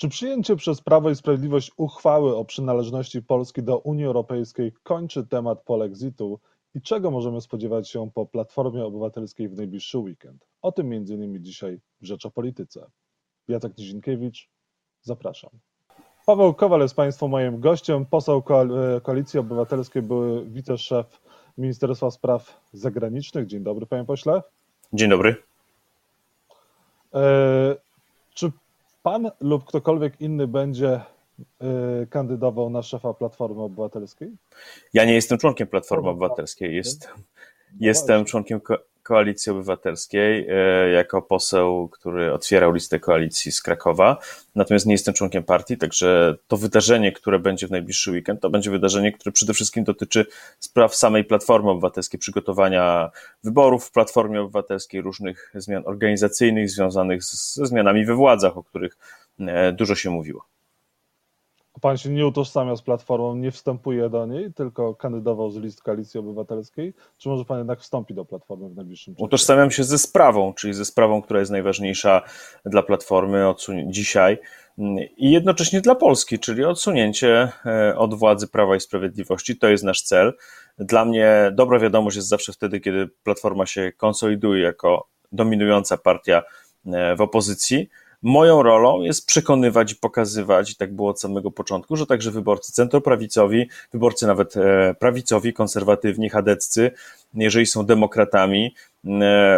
Czy przyjęcie przez Prawo i Sprawiedliwość uchwały o przynależności Polski do Unii Europejskiej kończy temat polexitu i czego możemy spodziewać się po Platformie Obywatelskiej w najbliższy weekend? O tym m.in. dzisiaj w Rzecz o Polityce. Jacek Nizinkiewicz, zapraszam. Paweł Kowal jest Państwu moim gościem, poseł Koalicji Obywatelskiej, były wiceszef Ministerstwa Spraw Zagranicznych. Dzień dobry, panie pośle. Dzień dobry. E, czy pan lub ktokolwiek inny będzie e, kandydował na szefa Platformy Obywatelskiej? Ja nie jestem członkiem Platformy Obywatelskiej. Jest, no jestem członkiem Koalicji Obywatelskiej e, jako poseł, który otwierał listę koalicji z Krakowa. Natomiast nie jestem członkiem partii, także to wydarzenie, które będzie w najbliższy weekend, to będzie wydarzenie, które przede wszystkim dotyczy spraw samej Platformy Obywatelskiej, przygotowania wyborów w Platformie Obywatelskiej, różnych zmian organizacyjnych związanych ze zmianami we władzach, o których e, dużo się mówiło. Pan się nie utożsamia z Platformą, nie wstępuje do niej, tylko kandydował z list Koalicji Obywatelskiej? Czy może Pan jednak wstąpi do Platformy w najbliższym czasie? Utożsamiam się ze sprawą, czyli ze sprawą, która jest najważniejsza dla Platformy dzisiaj i jednocześnie dla Polski, czyli odsunięcie e, od władzy Prawa i Sprawiedliwości. To jest nasz cel. Dla mnie dobra wiadomość jest zawsze wtedy, kiedy Platforma się konsoliduje jako dominująca partia e, w opozycji Moją rolą jest przekonywać i pokazywać, i tak było od samego początku, że także wyborcy centroprawicowi, wyborcy nawet e, prawicowi, konserwatywni, chadeccy, jeżeli są demokratami,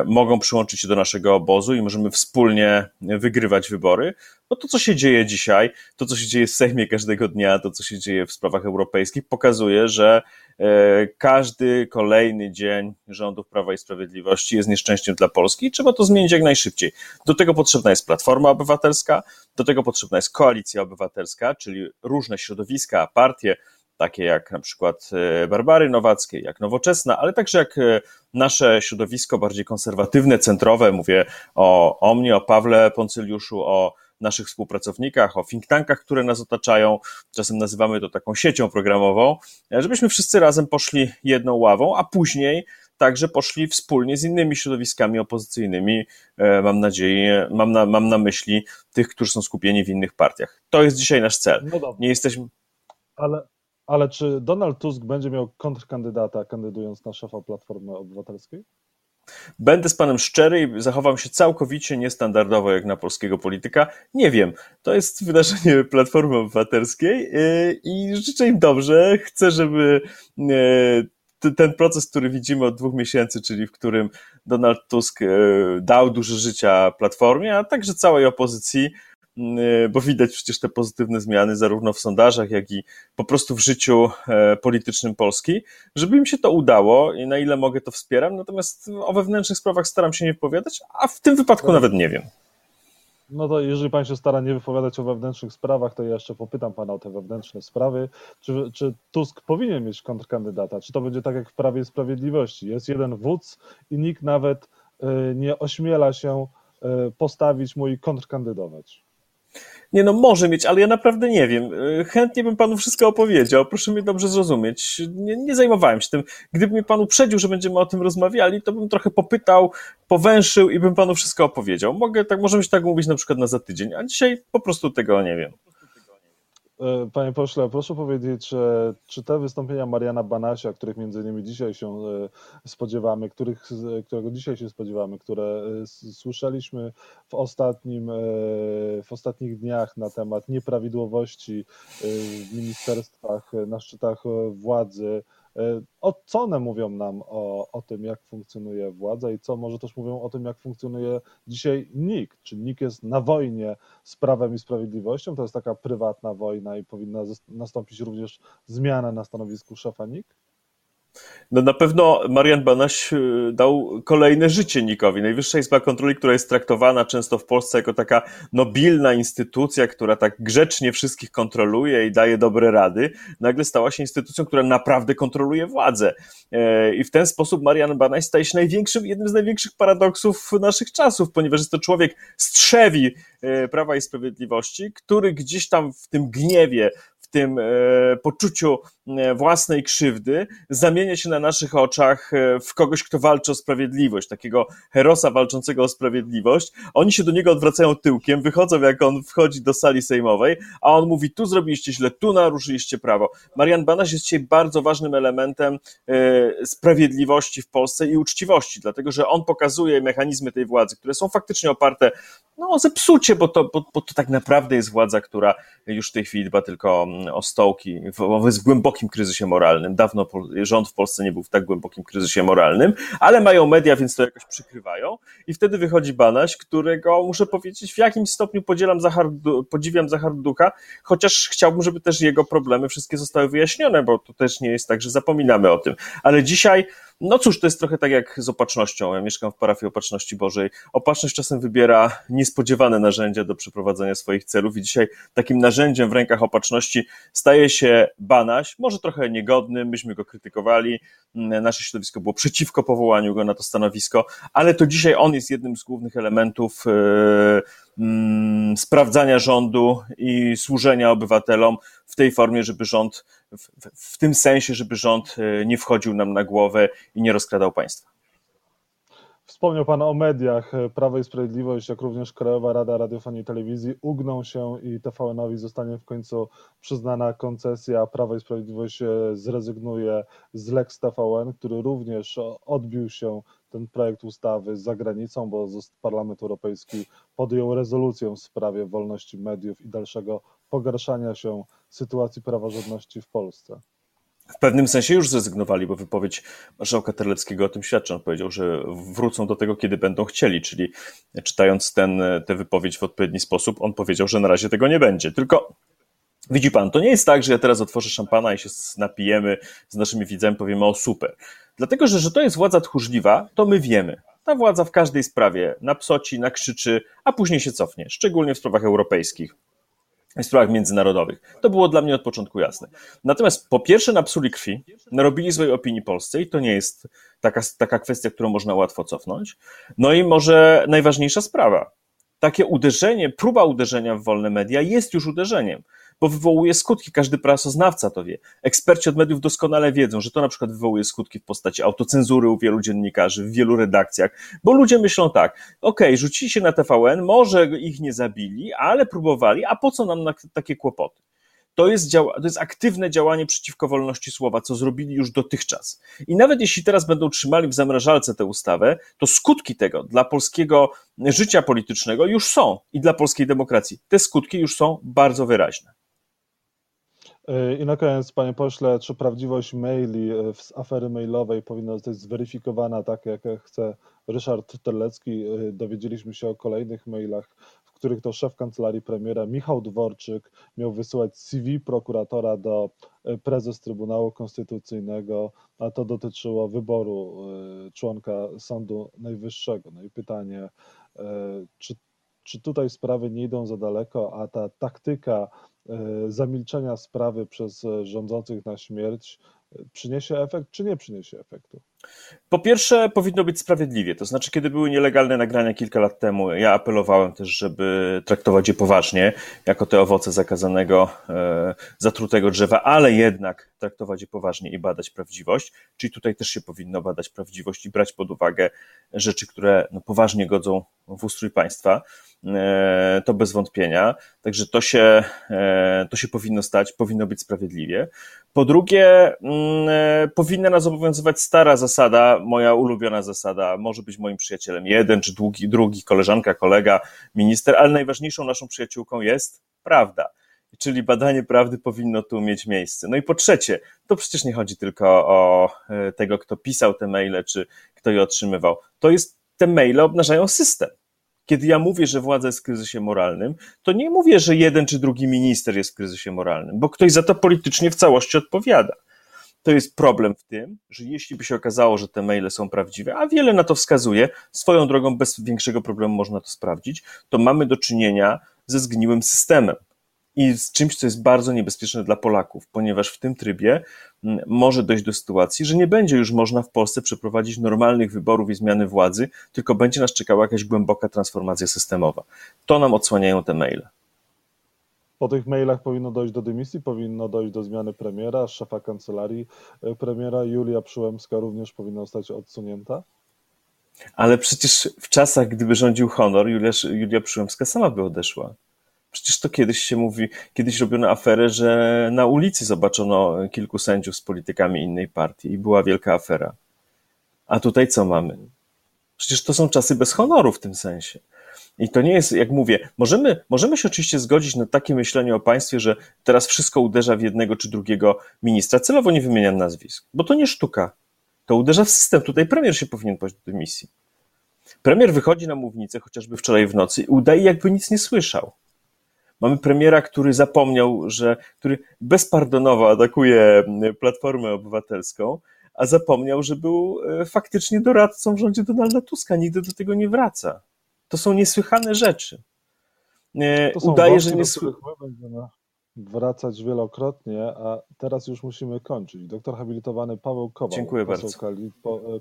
mogą przyłączyć się do naszego obozu i możemy wspólnie wygrywać wybory. No to, co się dzieje dzisiaj, to, co się dzieje w Sejmie każdego dnia, to, co się dzieje w sprawach europejskich, pokazuje, że e, każdy kolejny dzień rządów Prawa i Sprawiedliwości jest nieszczęściem dla Polski i trzeba to zmienić jak najszybciej. Do tego potrzebna jest Platforma Obywatelska, do tego potrzebna jest Koalicja Obywatelska, czyli różne środowiska, partie, takie jak na przykład e, Barbary Nowackiej, jak Nowoczesna, ale także jak e, nasze środowisko bardziej konserwatywne, centrowe, mówię o, o mnie, o Pawle Poncyliuszu, o naszych współpracownikach, o think tankach, które nas otaczają, czasem nazywamy to taką siecią programową, e, żebyśmy wszyscy razem poszli jedną ławą, a później także poszli wspólnie z innymi środowiskami opozycyjnymi, mam nadzieję, mam na, mam na myśli tych, którzy są skupieni w innych partiach. To jest dzisiaj nasz cel. No Nie jesteśmy. Ale, ale czy Donald Tusk będzie miał kontrkandydata, kandydując na szefa Platformy Obywatelskiej? Będę z panem szczery i zachowam się całkowicie niestandardowo jak na polskiego polityka. Nie wiem. To jest wydarzenie Platformy Obywatelskiej yy, i życzę im dobrze. Chcę, żeby yy, ten proces, który widzimy od dwóch miesięcy, czyli w którym Donald Tusk yy, dał dużo życia Platformie, a także całej opozycji, Y, bo widać przecież te pozytywne zmiany zarówno w sondażach, jak i po prostu w życiu e, politycznym Polski, żeby im się to udało i na ile mogę to wspieram, natomiast o wewnętrznych sprawach staram się nie wypowiadać, a w tym wypadku no. nawet nie wiem. No to jeżeli pan się stara nie wypowiadać o wewnętrznych sprawach, to ja jeszcze popytam pana o te wewnętrzne sprawy. Czy, czy Tusk powinien mieć kontrkandydata? Czy to będzie tak jak w Prawie i Sprawiedliwości? Jest jeden wódz i nikt nawet e, nie ośmiela się e, postawić mu i kontrkandydować. Nie no, może mieć, ale ja naprawdę nie wiem. Y, chętnie bym panu wszystko opowiedział, proszę mnie dobrze zrozumieć. Nie, nie zajmowałem się tym. Gdyby mnie pan uprzedził, że będziemy o tym rozmawiali, to bym trochę popytał, powęszył i bym panu wszystko opowiedział. Mogę tak, możemy się tak mówić na przykład na za tydzień, a dzisiaj po prostu tego nie wiem. E, panie pośle, proszę powiedzieć, czy, czy te wystąpienia Mariana Banasia, których między innymi dzisiaj się e, spodziewamy, których, którego dzisiaj się spodziewamy, które e, słyszeliśmy w, ostatnim, w ostatnich dniach na temat nieprawidłowości w ministerstwach, na szczytach władzy, o, co one mówią nam o, o tym, jak funkcjonuje władza i co może też mówią o tym, jak funkcjonuje dzisiaj NIK? Czy NIK jest na wojnie z prawem i sprawiedliwością? To jest taka prywatna wojna i powinna nastąpić również zmiana na stanowisku szefa NIK? No na pewno Marian Banaś y, dał kolejne życie Nikowi. Najwyższa Izba Kontroli, która jest traktowana często w Polsce jako taka nobilna instytucja, która tak grzecznie wszystkich kontroluje i daje dobre rady, nagle stała się instytucją, która naprawdę kontroluje władzę. E, I w ten sposób Marian Banaś staje się największym, jednym z największych paradoksów naszych czasów, ponieważ jest to człowiek strzewi e, Prawa i Sprawiedliwości, który gdzieś tam w tym gniewie, w tym e, poczuciu własnej krzywdy zamienia się na naszych oczach w kogoś, kto walczy o sprawiedliwość, takiego herosa walczącego o sprawiedliwość. Oni się do niego odwracają tyłkiem, wychodzą jak on wchodzi do sali sejmowej, a on mówi, tu zrobiliście źle, tu naruszyliście prawo. Marian Banaś jest dzisiaj bardzo ważnym elementem sprawiedliwości w Polsce i uczciwości, dlatego że on pokazuje mechanizmy tej władzy, które są faktycznie oparte no, o zepsucie, bo to, bo, bo to tak naprawdę jest władza, która już w tej chwili dba tylko o stołki, jest w głębokim kryzysie moralnym. Dawno rząd w Polsce nie był w tak głębokim kryzysie moralnym, ale mają media, więc to jakoś przykrywają. I wtedy wychodzi Banaś, którego muszę powiedzieć, w jakimś stopniu podzielam Zachar, podziwiam Zachar Ducha, chociaż chciałbym, żeby też jego problemy wszystkie zostały wyjaśnione, bo to też nie jest tak, że zapominamy o tym. Ale dzisiaj no cóż, to jest trochę tak jak z opatrznością. Ja mieszkam w parafii Opatrzności Bożej. Opatrzność czasem wybiera niespodziewane narzędzia do przeprowadzenia swoich celów i dzisiaj takim narzędziem w rękach opatrzności staje się Banaś, może trochę niegodny, myśmy go krytykowali, nasze środowisko było przeciwko powołaniu go na to stanowisko, ale to dzisiaj on jest jednym z głównych elementów yy, mm, sprawdzania rządu i służenia obywatelom w tej formie, żeby rząd, w, w tym sensie, żeby rząd e, nie wchodził nam na głowę i nie rozkradał państwa. Wspomniał Pan o mediach. Prawo i Sprawiedliwość, jak również Krajowa Rada Radiofonii i Telewizji ugną się i TVN-owi zostanie w końcu przyznana koncesja. Prawo i Sprawiedliwość zrezygnuje z Lex TVN, który również odbił się ten projekt ustawy za granicą, bo Parlament Europejski podjął rezolucję w sprawie wolności mediów i dalszego pogarszania się sytuacji praworządności w Polsce. W pewnym sensie już zrezygnowali, bo wypowiedź marszałka Terleckiego o tym świadczy. On powiedział, że wrócą do tego, kiedy będą chcieli, czyli czytając ten, tę wypowiedź w odpowiedni sposób, on powiedział, że na razie tego nie będzie. Tylko Widzi pan, to nie jest tak, że ja teraz otworzę szampana i się napijemy z naszymi widzami, powiemy o super. Dlatego, że, że to jest władza tchórzliwa, to my wiemy. Ta władza w każdej sprawie napsoci, nakrzyczy, a później się cofnie, szczególnie w sprawach europejskich w sprawach międzynarodowych. To było dla mnie od początku jasne. Natomiast po pierwsze napsuli krwi, narobili złej opinii Polsce i to nie jest taka, taka kwestia, którą można łatwo cofnąć. No i może najważniejsza sprawa. Takie uderzenie, próba uderzenia w wolne media jest już uderzeniem bo wywołuje skutki. Każdy prasoznawca to wie. Eksperci od mediów doskonale wiedzą, że to na przykład wywołuje skutki w postaci autocenzury u wielu dziennikarzy, w wielu redakcjach, bo ludzie myślą tak, okej, okay, rzucili się na TVN, może ich nie zabili, ale próbowali, a po co nam na takie kłopoty? To jest, to jest aktywne działanie przeciwko wolności słowa, co zrobili już dotychczas. I nawet jeśli teraz będą trzymali w zamrażalce tę ustawę, to skutki tego dla polskiego życia politycznego już są i dla polskiej demokracji. Te skutki już są bardzo wyraźne. E, I na koniec, panie pośle, czy prawdziwość maili e, z afery mailowej powinna zostać zweryfikowana tak, jak chce Ryszard Terlecki? E, dowiedzieliśmy się o kolejnych mailach, w których to szef kancelarii premiera Michał Dworczyk miał wysyłać CV prokuratora do prezes Trybunału Konstytucyjnego, a to dotyczyło wyboru członka Sądu Najwyższego. No i pytanie, czy, czy tutaj sprawy nie idą za daleko, a ta taktyka E, zamilczenia sprawy przez e, rządzących na śmierć e, przyniesie efekt, czy nie przyniesie efektu? Po pierwsze, powinno być sprawiedliwie. To znaczy, kiedy były nielegalne nagrania kilka lat temu, ja apelowałem też, żeby traktować je poważnie, jako te owoce zakazanego, zatrutego drzewa, ale jednak traktować je poważnie i badać prawdziwość. Czyli tutaj też się powinno badać prawdziwość i brać pod uwagę rzeczy, które no, poważnie godzą w ustrój państwa. E, to bez wątpienia. Także to się, e, to się powinno stać, powinno być sprawiedliwie. Po drugie, mm, e, powinna nas obowiązywać stara zasada, moja ulubiona zasada, może być moim przyjacielem jeden czy drugi, drugi koleżanka, kolega, minister, ale najważniejszą naszą przyjaciółką jest prawda. Czyli badanie prawdy powinno tu mieć miejsce. No i po trzecie, to przecież nie chodzi tylko o tego, kto pisał te maile, czy kto je otrzymywał. To jest, te maile obnażają system kiedy ja mówię, że władza jest w kryzysie moralnym, to nie mówię, że jeden czy drugi minister jest w kryzysie moralnym, bo ktoś za to politycznie w całości odpowiada. To jest problem w tym, że jeśli by się okazało, że te maile są prawdziwe, a wiele na to wskazuje, swoją drogą bez większego problemu można to sprawdzić, to mamy do czynienia ze zgniłym systemem i z czymś, co jest bardzo niebezpieczne dla Polaków, ponieważ w tym trybie mm, może dojść do sytuacji, że nie będzie już można w Polsce przeprowadzić normalnych wyborów i zmiany władzy, tylko będzie nas czekała jakaś głęboka transformacja systemowa. To nam odsłaniają te maile. po tych mailach powinno dojść do dymisji, powinno dojść do zmiany premiera, szefa kancelarii e, premiera. Julia Przyłębska również powinna zostać odsunięta. Ale przecież w czasach, gdyby rządził honor, Julia, Julia Przyłębska sama by odeszła. Przecież to kiedyś się mówi, kiedyś robiono aferę, że na ulicy zobaczono kilku sędziów z politykami innej partii i była wielka afera. A tutaj co mamy? Przecież to są czasy bez honoru w tym sensie. I to nie jest, jak mówię, możemy, możemy się oczywiście zgodzić na takie myślenie o państwie, że teraz wszystko uderza w jednego czy drugiego ministra. Celowo nie wymieniam nazwisk, bo to nie sztuka. To uderza w system. Tutaj premier się powinien pójść do dymisji. Premier wychodzi na mównicę, chociażby wczoraj w nocy, i udaje, jakby nic nie słyszał. Mamy premiera, który zapomniał, że, który bezpardonowo atakuje Platformę Obywatelską, a zapomniał, że był e, faktycznie doradcą w rządzie Donalda Tuska. Nigdy do tego nie wraca. To są niesłychane rzeczy. To Udaje, że nie będziemy wracać wielokrotnie, a teraz już musimy kończyć. Doktor habilitowany Paweł Kowal, Dziękuję bardzo.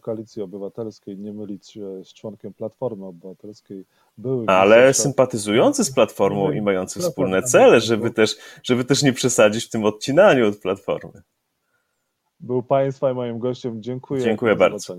Koalicji Obywatelskiej, nie mylić się z członkiem Platformy Obywatelskiej. Były Ale sympatyzujący z Platformą i mający wspólne cele, żeby też, żeby też nie przesadzić w tym odcinaniu od Platformy. Był Państwa i moim gościem. Dziękuję. Dziękuję bardzo.